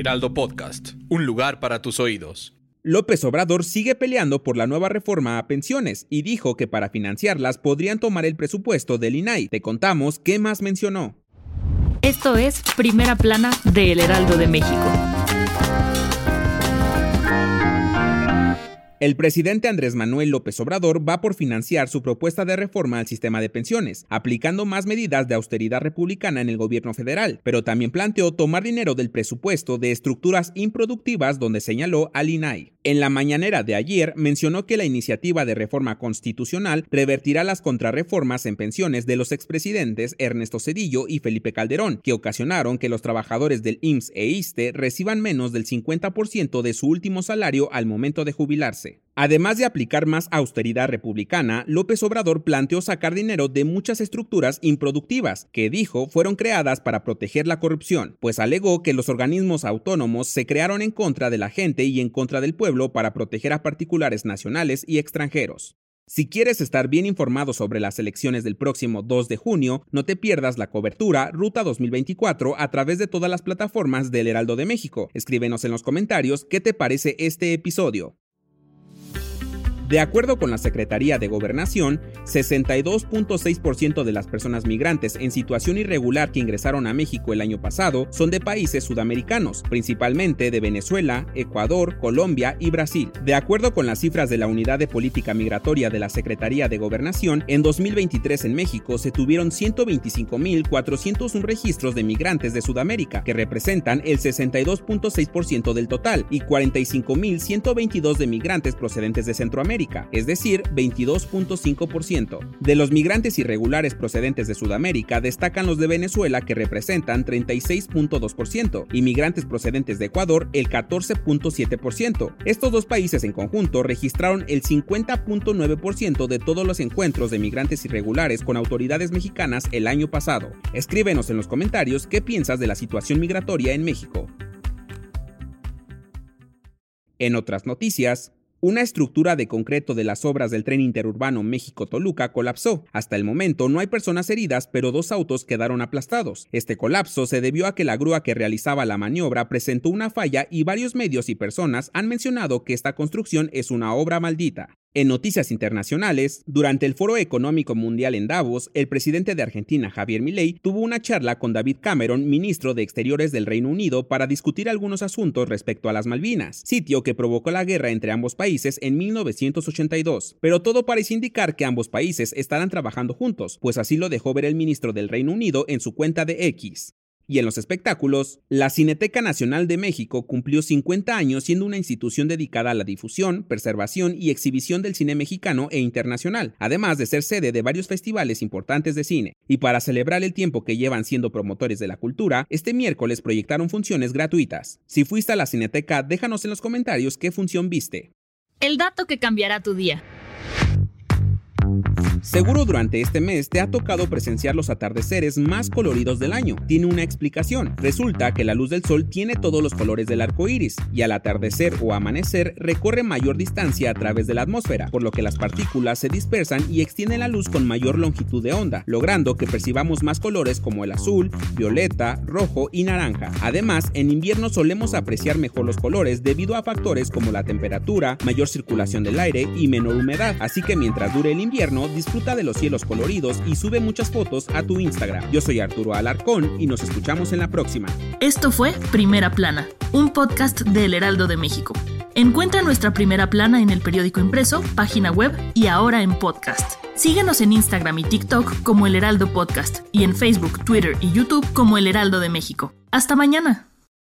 Heraldo Podcast, un lugar para tus oídos. López Obrador sigue peleando por la nueva reforma a pensiones y dijo que para financiarlas podrían tomar el presupuesto del INAI. Te contamos qué más mencionó. Esto es Primera Plana de El Heraldo de México. El presidente Andrés Manuel López Obrador va por financiar su propuesta de reforma al sistema de pensiones, aplicando más medidas de austeridad republicana en el gobierno federal, pero también planteó tomar dinero del presupuesto de estructuras improductivas donde señaló al INAI. En la mañanera de ayer mencionó que la iniciativa de reforma constitucional revertirá las contrarreformas en pensiones de los expresidentes Ernesto Cedillo y Felipe Calderón, que ocasionaron que los trabajadores del IMSS e ISTE reciban menos del 50% de su último salario al momento de jubilarse. Además de aplicar más austeridad republicana, López Obrador planteó sacar dinero de muchas estructuras improductivas que dijo fueron creadas para proteger la corrupción, pues alegó que los organismos autónomos se crearon en contra de la gente y en contra del pueblo para proteger a particulares nacionales y extranjeros. Si quieres estar bien informado sobre las elecciones del próximo 2 de junio, no te pierdas la cobertura Ruta 2024 a través de todas las plataformas del Heraldo de México. Escríbenos en los comentarios qué te parece este episodio. De acuerdo con la Secretaría de Gobernación, 62.6% de las personas migrantes en situación irregular que ingresaron a México el año pasado son de países sudamericanos, principalmente de Venezuela, Ecuador, Colombia y Brasil. De acuerdo con las cifras de la Unidad de Política Migratoria de la Secretaría de Gobernación, en 2023 en México se tuvieron 125.401 registros de migrantes de Sudamérica, que representan el 62.6% del total, y 45.122 de migrantes procedentes de Centroamérica es decir, 22.5%. De los migrantes irregulares procedentes de Sudamérica destacan los de Venezuela que representan 36.2% y migrantes procedentes de Ecuador el 14.7%. Estos dos países en conjunto registraron el 50.9% de todos los encuentros de migrantes irregulares con autoridades mexicanas el año pasado. Escríbenos en los comentarios qué piensas de la situación migratoria en México. En otras noticias, una estructura de concreto de las obras del tren interurbano México-Toluca colapsó. Hasta el momento no hay personas heridas, pero dos autos quedaron aplastados. Este colapso se debió a que la grúa que realizaba la maniobra presentó una falla y varios medios y personas han mencionado que esta construcción es una obra maldita. En noticias internacionales, durante el Foro Económico Mundial en Davos, el presidente de Argentina, Javier Milei, tuvo una charla con David Cameron, ministro de Exteriores del Reino Unido, para discutir algunos asuntos respecto a las Malvinas, sitio que provocó la guerra entre ambos países en 1982. Pero todo parece indicar que ambos países estarán trabajando juntos, pues así lo dejó ver el ministro del Reino Unido en su cuenta de X. Y en los espectáculos, la Cineteca Nacional de México cumplió 50 años siendo una institución dedicada a la difusión, preservación y exhibición del cine mexicano e internacional, además de ser sede de varios festivales importantes de cine. Y para celebrar el tiempo que llevan siendo promotores de la cultura, este miércoles proyectaron funciones gratuitas. Si fuiste a la Cineteca, déjanos en los comentarios qué función viste. El dato que cambiará tu día. Seguro durante este mes te ha tocado presenciar los atardeceres más coloridos del año. Tiene una explicación. Resulta que la luz del sol tiene todos los colores del arco iris y al atardecer o amanecer recorre mayor distancia a través de la atmósfera, por lo que las partículas se dispersan y extienden la luz con mayor longitud de onda, logrando que percibamos más colores como el azul, violeta, rojo y naranja. Además, en invierno solemos apreciar mejor los colores debido a factores como la temperatura, mayor circulación del aire y menor humedad. Así que mientras dure el invierno, disfruta de los cielos coloridos y sube muchas fotos a tu Instagram. Yo soy Arturo Alarcón y nos escuchamos en la próxima. Esto fue Primera Plana, un podcast del Heraldo de México. Encuentra nuestra Primera Plana en el periódico impreso, página web y ahora en podcast. Síguenos en Instagram y TikTok como El Heraldo Podcast y en Facebook, Twitter y YouTube como El Heraldo de México. Hasta mañana.